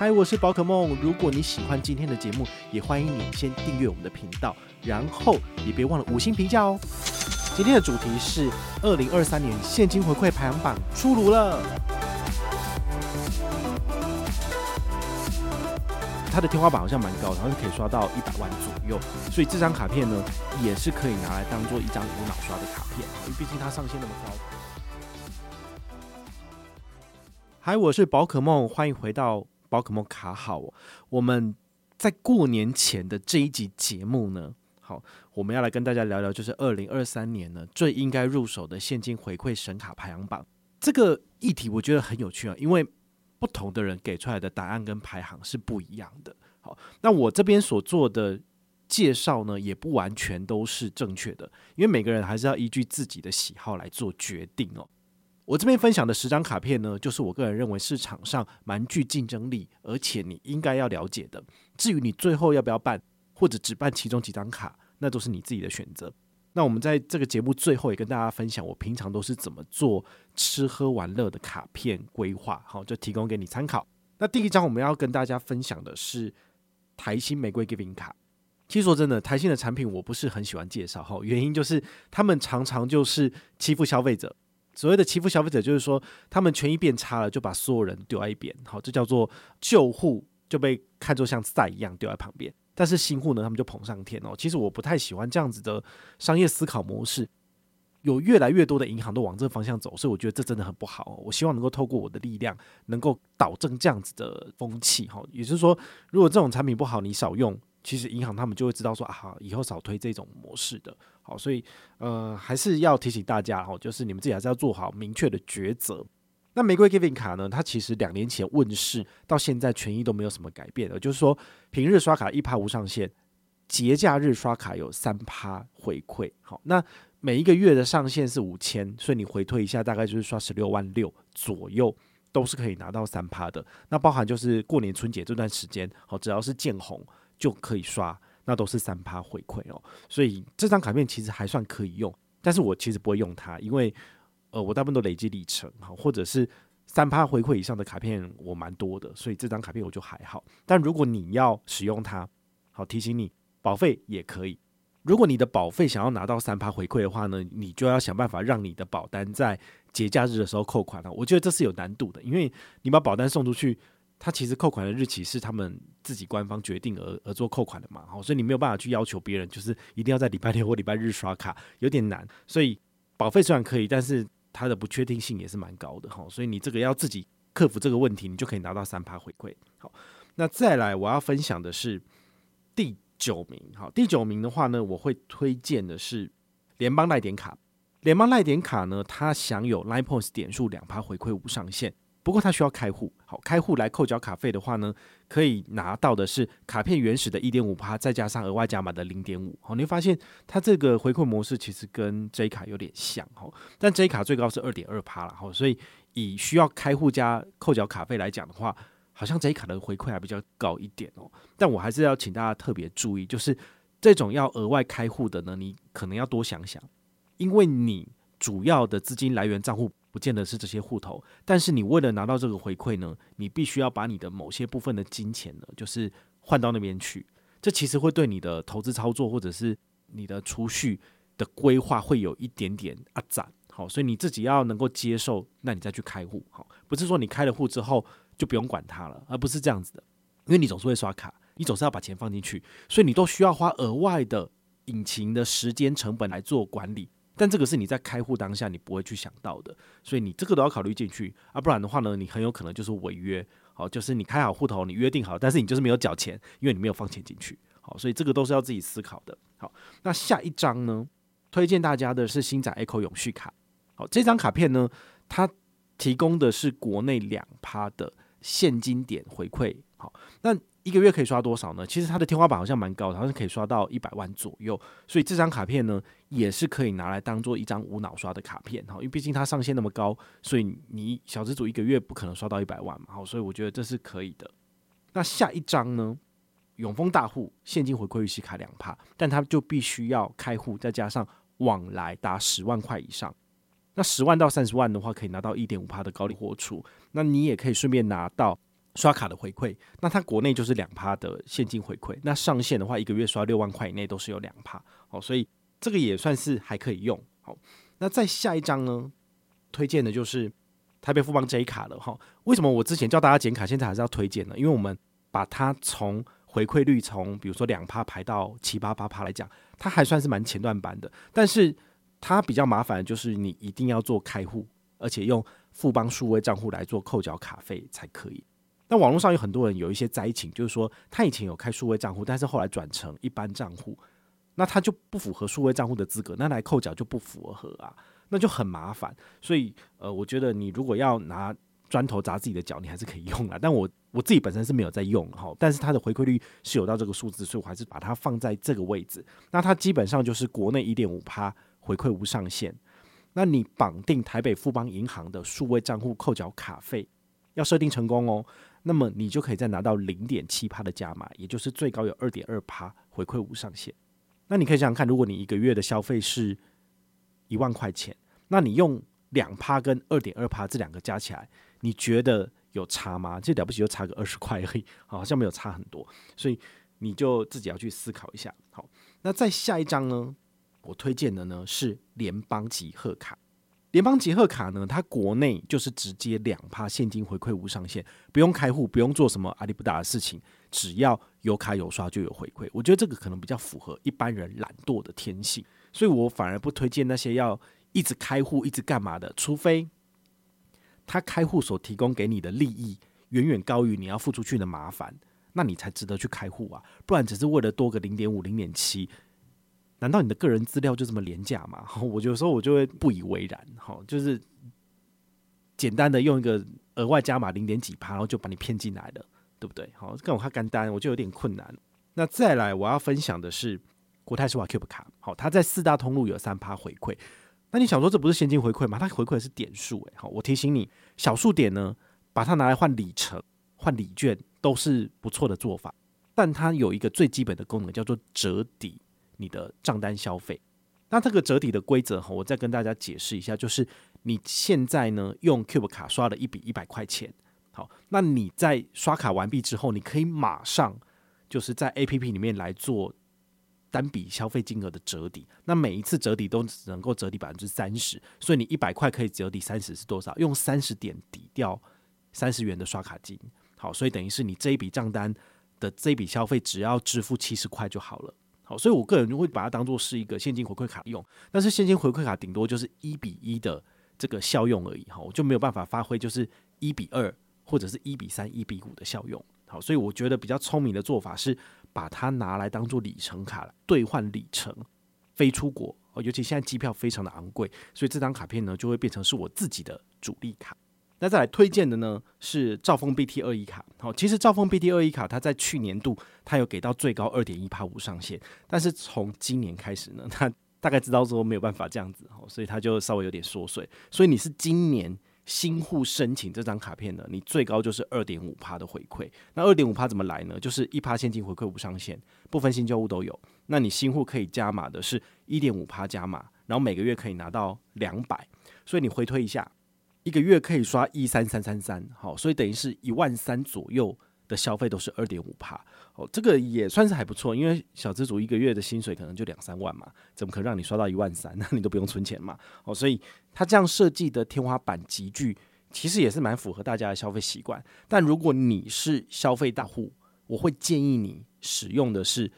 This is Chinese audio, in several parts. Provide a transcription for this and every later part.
嗨，我是宝可梦。如果你喜欢今天的节目，也欢迎你先订阅我们的频道，然后也别忘了五星评价哦。今天的主题是二零二三年现金回馈排行榜出炉了，它的天花板好像蛮高的，好像可以刷到一百万左右，所以这张卡片呢，也是可以拿来当做一张无脑刷的卡片，因为毕竟它上限那么高。嗨，我是宝可梦，欢迎回到。宝可梦卡好，我们在过年前的这一集节目呢，好，我们要来跟大家聊聊，就是二零二三年呢最应该入手的现金回馈神卡排行榜。这个议题我觉得很有趣啊，因为不同的人给出来的答案跟排行是不一样的。好，那我这边所做的介绍呢，也不完全都是正确的，因为每个人还是要依据自己的喜好来做决定哦。我这边分享的十张卡片呢，就是我个人认为市场上蛮具竞争力，而且你应该要了解的。至于你最后要不要办，或者只办其中几张卡，那都是你自己的选择。那我们在这个节目最后也跟大家分享，我平常都是怎么做吃喝玩乐的卡片规划，好，就提供给你参考。那第一张我们要跟大家分享的是台新玫瑰 Giving 卡。其实说真的，台新的产品我不是很喜欢介绍，哈，原因就是他们常常就是欺负消费者。所谓的欺负消费者，就是说他们权益变差了，就把所有人丢在一边，好，这叫做旧户就被看作像赛一样丢在旁边，但是新户呢，他们就捧上天哦。其实我不太喜欢这样子的商业思考模式，有越来越多的银行都往这个方向走，所以我觉得这真的很不好。我希望能够透过我的力量，能够导正这样子的风气，哈，也就是说，如果这种产品不好，你少用。其实银行他们就会知道说啊，以后少推这种模式的，好，所以呃还是要提醒大家哈，就是你们自己还是要做好明确的抉择。那玫瑰 Giving 卡呢，它其实两年前问世到现在权益都没有什么改变的，就是说平日刷卡一趴无上限，节假日刷卡有三趴回馈。好，那每一个月的上限是五千，所以你回推一下，大概就是刷十六万六左右，都是可以拿到三趴的。那包含就是过年春节这段时间，好，只要是见红。就可以刷，那都是三趴回馈哦，所以这张卡片其实还算可以用，但是我其实不会用它，因为呃我大部分都累积里程哈，或者是三趴回馈以上的卡片我蛮多的，所以这张卡片我就还好。但如果你要使用它，好提醒你，保费也可以。如果你的保费想要拿到三趴回馈的话呢，你就要想办法让你的保单在节假日的时候扣款了。我觉得这是有难度的，因为你把保单送出去。它其实扣款的日期是他们自己官方决定而而做扣款的嘛，好，所以你没有办法去要求别人，就是一定要在礼拜六或礼拜日刷卡，有点难。所以保费虽然可以，但是它的不确定性也是蛮高的哈，所以你这个要自己克服这个问题，你就可以拿到三趴回馈。好，那再来我要分享的是第九名，好，第九名的话呢，我会推荐的是联邦赖点卡。联邦赖点卡呢，它享有 Line Points 点数两趴回馈无上限。不过它需要开户，好，开户来扣缴卡费的话呢，可以拿到的是卡片原始的一点五趴，再加上额外加码的零点五。好，你会发现它这个回馈模式其实跟 J 卡有点像，哈，但 J 卡最高是二点二趴了，哈，所以以需要开户加扣缴卡费来讲的话，好像 J 卡的回馈还比较高一点哦。但我还是要请大家特别注意，就是这种要额外开户的呢，你可能要多想想，因为你主要的资金来源账户。不见得是这些户头，但是你为了拿到这个回馈呢，你必须要把你的某些部分的金钱呢，就是换到那边去。这其实会对你的投资操作或者是你的储蓄的规划会有一点点啊展。好，所以你自己要能够接受，那你再去开户。好，不是说你开了户之后就不用管它了，而不是这样子的。因为你总是会刷卡，你总是要把钱放进去，所以你都需要花额外的引擎的时间成本来做管理。但这个是你在开户当下你不会去想到的，所以你这个都要考虑进去啊，不然的话呢，你很有可能就是违约。好，就是你开好户头，你约定好，但是你就是没有缴钱，因为你没有放钱进去。好，所以这个都是要自己思考的。好，那下一张呢，推荐大家的是星展 Echo 永续卡。好，这张卡片呢，它提供的是国内两趴的现金点回馈。好，那。一个月可以刷多少呢？其实它的天花板好像蛮高的，好像可以刷到一百万左右。所以这张卡片呢，也是可以拿来当做一张无脑刷的卡片哈。因为毕竟它上限那么高，所以你小资主一个月不可能刷到一百万嘛。好，所以我觉得这是可以的。那下一张呢？永丰大户现金回馈预期卡两趴，但它就必须要开户，再加上往来达十万块以上。那十万到三十万的话，可以拿到一点五趴的高利活储。那你也可以顺便拿到。刷卡的回馈，那它国内就是两趴的现金回馈，那上限的话，一个月刷六万块以内都是有两趴，哦，所以这个也算是还可以用。好，那再下一张呢，推荐的就是台北富邦 J 卡了哈。为什么我之前叫大家剪卡，现在还是要推荐呢？因为我们把它从回馈率从比如说两趴排到七八八趴来讲，它还算是蛮前段版的，但是它比较麻烦就是你一定要做开户，而且用富邦数位账户来做扣缴卡费才可以。那网络上有很多人有一些灾情，就是说他以前有开数位账户，但是后来转成一般账户，那他就不符合数位账户的资格，那来扣缴就不符合啊，那就很麻烦。所以呃，我觉得你如果要拿砖头砸自己的脚，你还是可以用啊。但我我自己本身是没有在用哈，但是它的回馈率是有到这个数字，所以我还是把它放在这个位置。那它基本上就是国内一点五趴回馈无上限，那你绑定台北富邦银行的数位账户扣缴卡费要设定成功哦。那么你就可以再拿到零点七趴的加码，也就是最高有二点二趴回馈无上限。那你可以想想看，如果你一个月的消费是一万块钱，那你用两趴跟二点二趴这两个加起来，你觉得有差吗？这了不起就差个二十块而已，好像没有差很多。所以你就自己要去思考一下。好，那再下一张呢？我推荐的呢是联邦集贺卡。联邦集贺卡呢，它国内就是直接两趴现金回馈无上限，不用开户，不用做什么阿里不达的事情，只要有卡有刷就有回馈。我觉得这个可能比较符合一般人懒惰的天性，所以我反而不推荐那些要一直开户、一直干嘛的，除非他开户所提供给你的利益远远高于你要付出去的麻烦，那你才值得去开户啊，不然只是为了多个零点五、零点七。难道你的个人资料就这么廉价吗？我有时候我就会不以为然，哈，就是简单的用一个额外加码零点几趴，然后就把你骗进来了，对不对？好，跟我看干单，我就有点困难。那再来我要分享的是国泰世华 Cube 卡，好，它在四大通路有三趴回馈。那你想说这不是现金回馈吗？它回馈的是点数，诶，好，我提醒你，小数点呢，把它拿来换里程、换礼券都是不错的做法，但它有一个最基本的功能叫做折抵。你的账单消费，那这个折抵的规则哈，我再跟大家解释一下，就是你现在呢用 Cube 卡刷了一笔一百块钱，好，那你在刷卡完毕之后，你可以马上就是在 APP 里面来做单笔消费金额的折抵，那每一次折抵都只能够折抵百分之三十，所以你一百块可以折抵三十是多少？用三十点抵掉三十元的刷卡金，好，所以等于是你这一笔账单的这笔消费只要支付七十块就好了。好，所以我个人就会把它当做是一个现金回馈卡用，但是现金回馈卡顶多就是一比一的这个效用而已，哈，我就没有办法发挥就是一比二或者是一比三、一比五的效用。好，所以我觉得比较聪明的做法是把它拿来当做里程卡来兑换里程飞出国，哦，尤其现在机票非常的昂贵，所以这张卡片呢就会变成是我自己的主力卡。那再来推荐的呢是兆丰 BT 二一卡，好，其实兆丰 BT 二一卡它在去年度它有给到最高二点一趴无上限，但是从今年开始呢，它大概知道说没有办法这样子，所以它就稍微有点缩水。所以你是今年新户申请这张卡片呢，你最高就是二点五趴的回馈。那二点五趴怎么来呢？就是一趴现金回馈无上限，部分新旧户都有。那你新户可以加码的是一点五趴加码，然后每个月可以拿到两百。所以你回推一下。一个月可以刷一三三三三，好，所以等于是一万三左右的消费都是二点五趴，哦，这个也算是还不错，因为小资族一个月的薪水可能就两三万嘛，怎么可能让你刷到一万三？那你都不用存钱嘛，哦，所以它这样设计的天花板集聚，其实也是蛮符合大家的消费习惯。但如果你是消费大户，我会建议你使用的是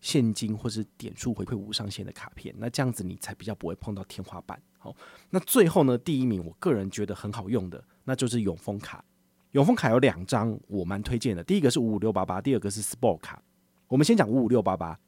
现金或是点数回馈无上限的卡片，那这样子你才比较不会碰到天花板。好，那最后呢，第一名我个人觉得很好用的，那就是永丰卡。永丰卡有两张我蛮推荐的，第一个是五五六八八，第二个是 Sport 卡。我们先讲五五六八八，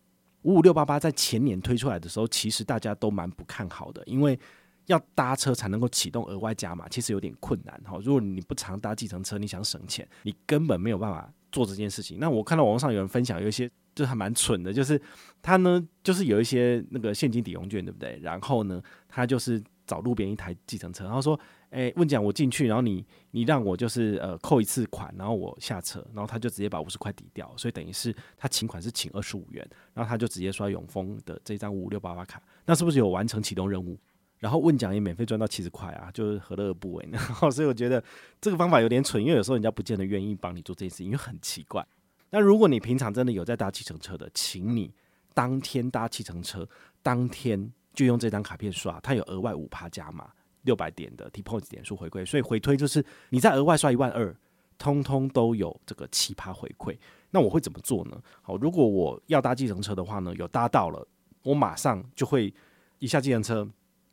五五六八八在前年推出来的时候，其实大家都蛮不看好的，因为要搭车才能够启动额外加码，其实有点困难。哈，如果你不常搭计程车，你想省钱，你根本没有办法做这件事情。那我看到网络上有人分享，有一些就还蛮蠢的，就是他呢，就是有一些那个现金抵用券，对不对？然后呢，他就是找路边一台计程车，然后说：“哎，问讲我进去，然后你你让我就是呃扣一次款，然后我下车，然后他就直接把五十块抵掉，所以等于是他请款是请二十五元，然后他就直接刷永丰的这张五五六八八卡，那是不是有完成启动任务？然后问奖也免费赚到七十块啊，就是何乐而不为呢？所以我觉得这个方法有点蠢，因为有时候人家不见得愿意帮你做这件事情，因为很奇怪。那如果你平常真的有在搭计程车的，请你当天搭计程车，当天就用这张卡片刷，它有额外五趴加码六百点的 T-Points 点数回馈，所以回推就是你再额外刷一万二，通通都有这个七趴回馈。那我会怎么做呢？好，如果我要搭计程车的话呢，有搭到了，我马上就会一下计程车，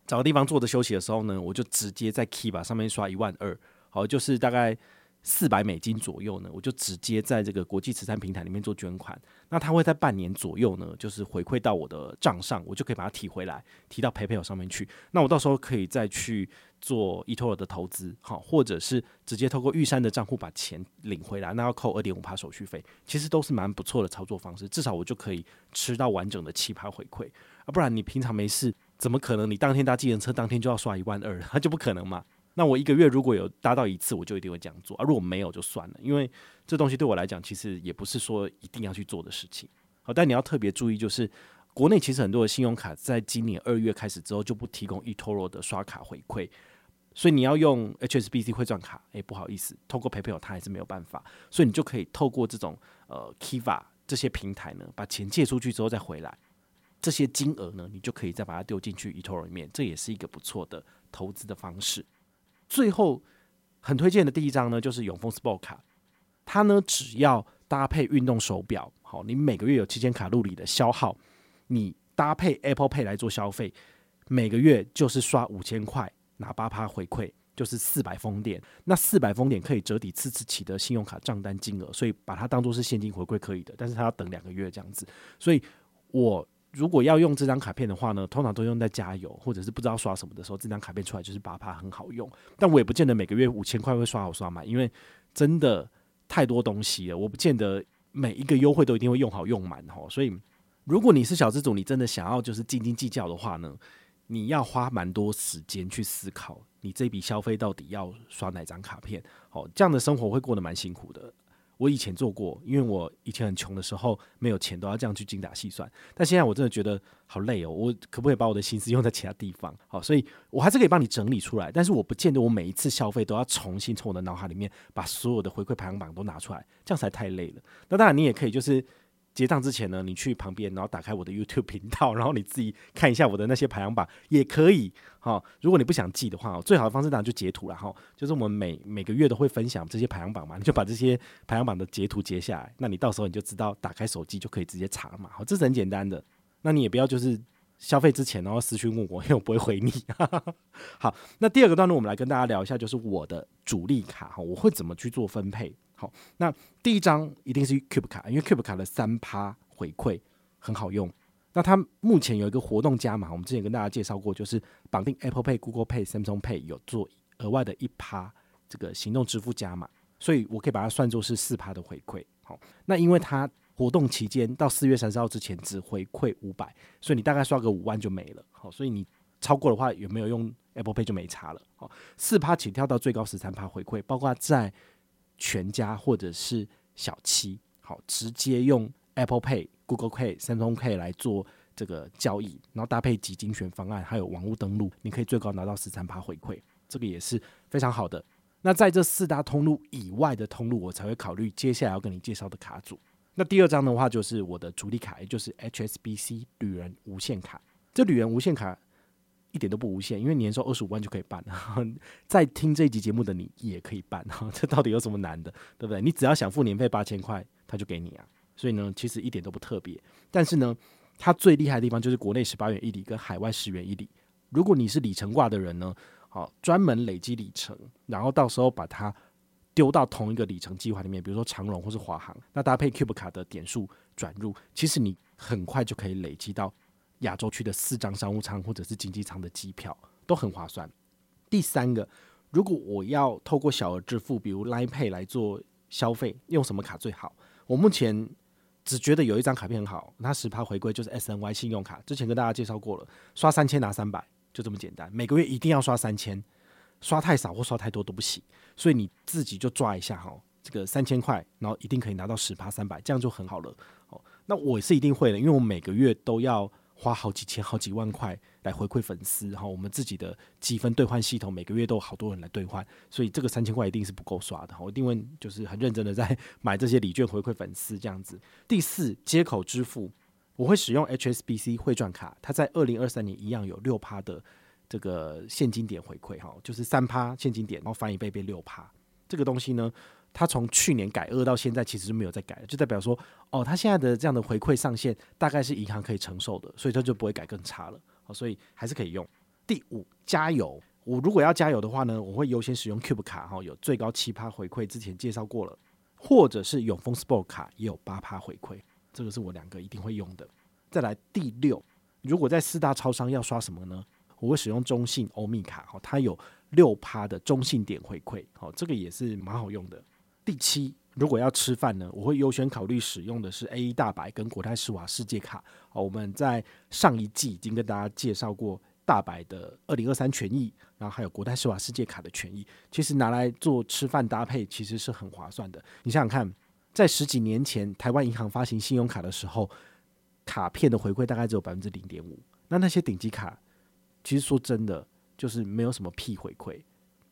找个地方坐着休息的时候呢，我就直接在 Kiva 上面刷一万二，好，就是大概。四百美金左右呢，我就直接在这个国际慈善平台里面做捐款。那它会在半年左右呢，就是回馈到我的账上，我就可以把它提回来，提到 PayPal 上面去。那我到时候可以再去做 eToro 的投资，好，或者是直接透过玉山的账户把钱领回来，那要扣二点五趴手续费，其实都是蛮不错的操作方式。至少我就可以吃到完整的七趴回馈啊，不然你平常没事，怎么可能你当天搭计程车当天就要刷一万二？那就不可能嘛。那我一个月如果有搭到一次，我就一定会这样做啊。如果没有就算了，因为这东西对我来讲，其实也不是说一定要去做的事情。好，但你要特别注意，就是国内其实很多的信用卡在今年二月开始之后就不提供 eToro 的刷卡回馈，所以你要用 HSBC 汇转卡，诶、不好意思，透过 PayPal 它还是没有办法，所以你就可以透过这种呃 Kiva 这些平台呢，把钱借出去之后再回来，这些金额呢，你就可以再把它丢进去 eToro 里面，这也是一个不错的投资的方式。最后很推荐的第一张呢，就是永丰 Sport 卡，它呢只要搭配运动手表，好，你每个月有七千卡路里的消耗，你搭配 Apple Pay 来做消费，每个月就是刷五千块，拿八趴回馈，就是四百封点。那四百封点可以折抵次次起的信用卡账单金额，所以把它当做是现金回馈可以的，但是它要等两个月这样子。所以我。如果要用这张卡片的话呢，通常都用在加油或者是不知道刷什么的时候，这张卡片出来就是八趴很好用。但我也不见得每个月五千块会刷好刷满，因为真的太多东西了，我不见得每一个优惠都一定会用好用满哈。所以，如果你是小资主，你真的想要就是斤斤计较的话呢，你要花蛮多时间去思考，你这笔消费到底要刷哪张卡片。好，这样的生活会过得蛮辛苦的。我以前做过，因为我以前很穷的时候没有钱，都要这样去精打细算。但现在我真的觉得好累哦，我可不可以把我的心思用在其他地方？好，所以我还是可以帮你整理出来，但是我不见得我每一次消费都要重新从我的脑海里面把所有的回馈排行榜都拿出来，这样才太累了。那当然，你也可以就是。结账之前呢，你去旁边，然后打开我的 YouTube 频道，然后你自己看一下我的那些排行榜也可以。哈，如果你不想记的话，最好的方式当然就截图了哈。就是我们每每个月都会分享这些排行榜嘛，你就把这些排行榜的截图截下来，那你到时候你就知道，打开手机就可以直接查嘛。好，这是很简单的。那你也不要就是消费之前然后私讯问我，因为我不会回你。好，那第二个段落我们来跟大家聊一下，就是我的主力卡哈，我会怎么去做分配。好，那第一张一定是 Cube 卡，因为 Cube 卡的三趴回馈很好用。那它目前有一个活动加码，我们之前跟大家介绍过，就是绑定 Apple Pay、Google Pay、Samsung Pay 有做额外的一趴这个行动支付加码，所以我可以把它算作是四趴的回馈。好，那因为它活动期间到四月三十号之前只回馈五百，所以你大概刷个五万就没了。好，所以你超过的话有没有用 Apple Pay 就没差了。好，四趴起跳到最高十三趴回馈，包括在全家或者是小七，好，直接用 Apple Pay、Google Pay、三通 Pay 来做这个交易，然后搭配集精选方案，还有网络登录，你可以最高拿到十三趴回馈，这个也是非常好的。那在这四大通路以外的通路，我才会考虑接下来要跟你介绍的卡组。那第二张的话，就是我的主力卡，也就是 HSBC 旅人无限卡。这旅人无限卡。一点都不无限，因为年收二十五万就可以办。在听这一集节目的你也可以办，这到底有什么难的，对不对？你只要想付年费八千块，他就给你啊。所以呢，其实一点都不特别。但是呢，它最厉害的地方就是国内十八元一里跟海外十元一里。如果你是里程挂的人呢，好，专门累积里程，然后到时候把它丢到同一个里程计划里面，比如说长荣或是华航，那搭配 Cube 卡的点数转入，其实你很快就可以累积到。亚洲区的四张商务舱或者是经济舱的机票都很划算。第三个，如果我要透过小额支付，比如 Line Pay 来做消费，用什么卡最好？我目前只觉得有一张卡片很好，那十趴回归就是 SNY 信用卡。之前跟大家介绍过了，刷三千拿三百，就这么简单。每个月一定要刷三千，刷太少或刷太多都不行。所以你自己就抓一下哈，这个三千块，然后一定可以拿到十趴三百，这样就很好了。哦，那我是一定会的，因为我每个月都要。花好几千、好几万块来回馈粉丝哈。我们自己的积分兑换系统每个月都有好多人来兑换，所以这个三千块一定是不够刷的哈。我一定会就是很认真的在买这些礼券回馈粉丝这样子。第四，接口支付，我会使用 HSBC 汇转卡，它在二零二三年一样有六趴的这个现金点回馈哈，就是三趴现金点，然后翻一倍变六趴。这个东西呢，它从去年改二到现在，其实是没有再改了，就代表说，哦，它现在的这样的回馈上限大概是银行可以承受的，所以它就不会改更差了。好，所以还是可以用。第五，加油，我如果要加油的话呢，我会优先使用 Cube 卡，哈，有最高七趴回馈，之前介绍过了，或者是永丰 Sport 卡也有八趴回馈，这个是我两个一定会用的。再来第六，如果在四大超商要刷什么呢？我会使用中信欧米卡，哈，它有六趴的中信点回馈，好，这个也是蛮好用的。第七，如果要吃饭呢，我会优先考虑使用的是 A 大白跟国泰世华世界卡。好，我们在上一季已经跟大家介绍过大白的二零二三权益，然后还有国泰世华世界卡的权益，其实拿来做吃饭搭配，其实是很划算的。你想想看，在十几年前台湾银行发行信用卡的时候，卡片的回馈大概只有百分之零点五，那那些顶级卡，其实说真的，就是没有什么屁回馈。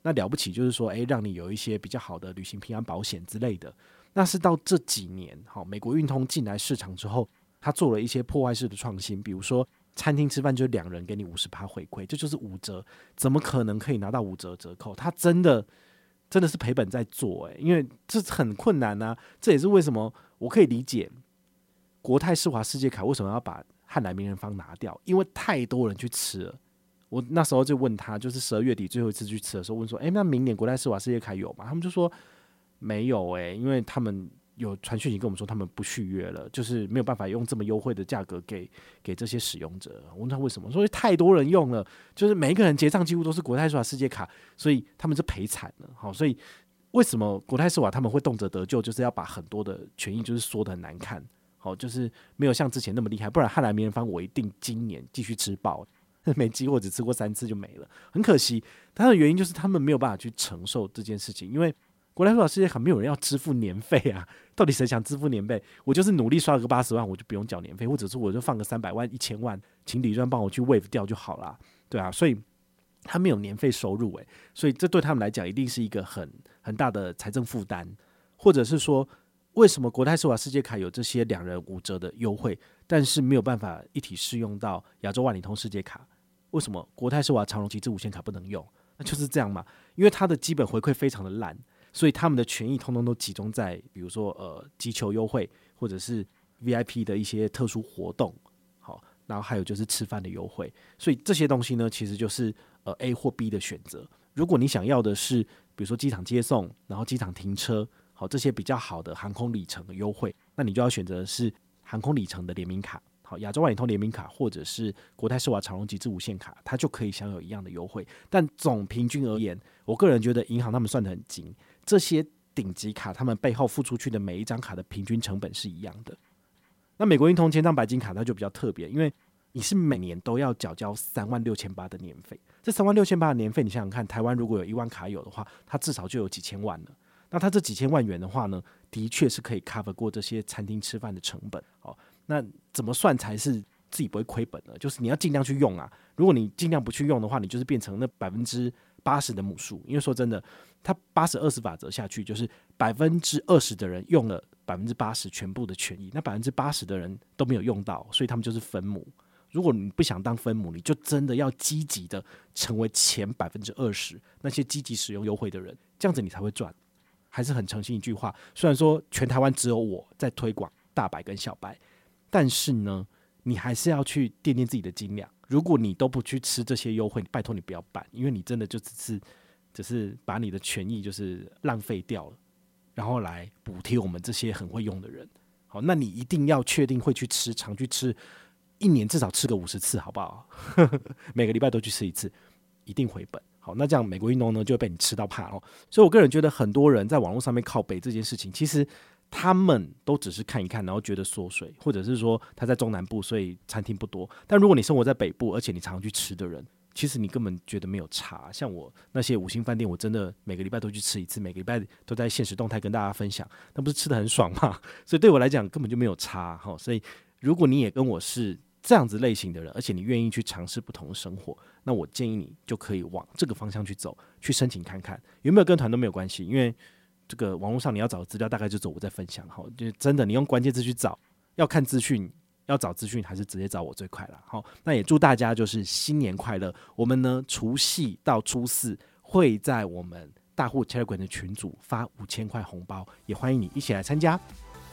那了不起就是说，诶、让你有一些比较好的旅行平安保险之类的。那是到这几年，好，美国运通进来市场之后，他做了一些破坏式的创新，比如说餐厅吃饭就两人给你五十趴回馈，这就是五折，怎么可能可以拿到五折折扣？他真的真的是赔本在做，诶，因为这很困难啊。这也是为什么我可以理解国泰世华世界卡为什么要把汉来名人坊拿掉，因为太多人去吃了。我那时候就问他，就是十二月底最后一次去吃的时候，问说：“诶、欸，那明年国泰世华世界卡有吗？”他们就说没有诶、欸，因为他们有传讯息跟我们说他们不续约了，就是没有办法用这么优惠的价格给给这些使用者。我问他为什么，说太多人用了，就是每一个人结账几乎都是国泰世华世界卡，所以他们就赔惨了。好，所以为什么国泰世华他们会动辄得救，就是要把很多的权益就是说得很难看，好，就是没有像之前那么厉害，不然汉来名人坊我一定今年继续吃爆。没机会，只吃过三次就没了，很可惜。它的原因就是他们没有办法去承受这件事情，因为国泰世华世界卡没有人要支付年费啊。到底谁想支付年费？我就是努力刷了个八十万，我就不用缴年费，或者是我就放个三百万、一千万，请李专帮我去 waive 掉就好了，对啊。所以他没有年费收入，诶，所以这对他们来讲一定是一个很很大的财政负担，或者是说。为什么国泰世华世界卡有这些两人五折的优惠，但是没有办法一体适用到亚洲万里通世界卡？为什么国泰世华长荣极致无限卡不能用？那就是这样嘛，因为它的基本回馈非常的烂，所以他们的权益通通都集中在比如说呃击球优惠或者是 VIP 的一些特殊活动，好，然后还有就是吃饭的优惠，所以这些东西呢，其实就是呃 A 或 B 的选择。如果你想要的是比如说机场接送，然后机场停车。好，这些比较好的航空里程的优惠，那你就要选择是航空里程的联名卡，好，亚洲万里通联名卡，或者是国泰世华长荣极致无限卡，它就可以享有一样的优惠。但总平均而言，我个人觉得银行他们算得很精，这些顶级卡他们背后付出去的每一张卡的平均成本是一样的。那美国运通千张白金卡它就比较特别，因为你是每年都要缴交三万六千八的年费，这三万六千八的年费，你想想看，台湾如果有一万卡有的话，它至少就有几千万了。那它这几千万元的话呢，的确是可以 cover 过这些餐厅吃饭的成本。好，那怎么算才是自己不会亏本呢？就是你要尽量去用啊。如果你尽量不去用的话，你就是变成那百分之八十的母数。因为说真的，它八十二十法则下去，就是百分之二十的人用了百分之八十全部的权益，那百分之八十的人都没有用到，所以他们就是分母。如果你不想当分母，你就真的要积极的成为前百分之二十那些积极使用优惠的人，这样子你才会赚。还是很诚心一句话，虽然说全台湾只有我在推广大白跟小白，但是呢，你还是要去掂掂自己的斤两。如果你都不去吃这些优惠，拜托你不要办，因为你真的就只是只是把你的权益就是浪费掉了，然后来补贴我们这些很会用的人。好，那你一定要确定会去吃，常去吃，一年至少吃个五十次，好不好？每个礼拜都去吃一次，一定回本。好，那这样美国运动呢就会被你吃到怕哦。所以我个人觉得很多人在网络上面靠北这件事情，其实他们都只是看一看，然后觉得缩水，或者是说他在中南部，所以餐厅不多。但如果你生活在北部，而且你常常去吃的人，其实你根本觉得没有差。像我那些五星饭店，我真的每个礼拜都去吃一次，每个礼拜都在现实动态跟大家分享，那不是吃得很爽吗？所以对我来讲根本就没有差哈。所以如果你也跟我是这样子类型的人，而且你愿意去尝试不同的生活，那我建议你就可以往这个方向去走，去申请看看有没有跟团都没有关系，因为这个网络上你要找的资料大概就是我在分享哈，就真的你用关键字去找，要看资讯。要找资讯还是直接找我最快了。好，那也祝大家就是新年快乐。我们呢，除夕到初四会在我们大户 Telegram 的群组发五千块红包，也欢迎你一起来参加。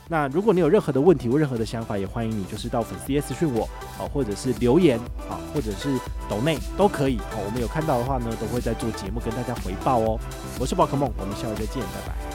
那如果你有任何的问题或任何的想法，也欢迎你就是到粉丝页私讯我哦，或者是留言啊，或者是抖内都可以。好，我们有看到的话呢，都会在做节目跟大家回报哦。我是宝可梦，我们下回再见，拜拜。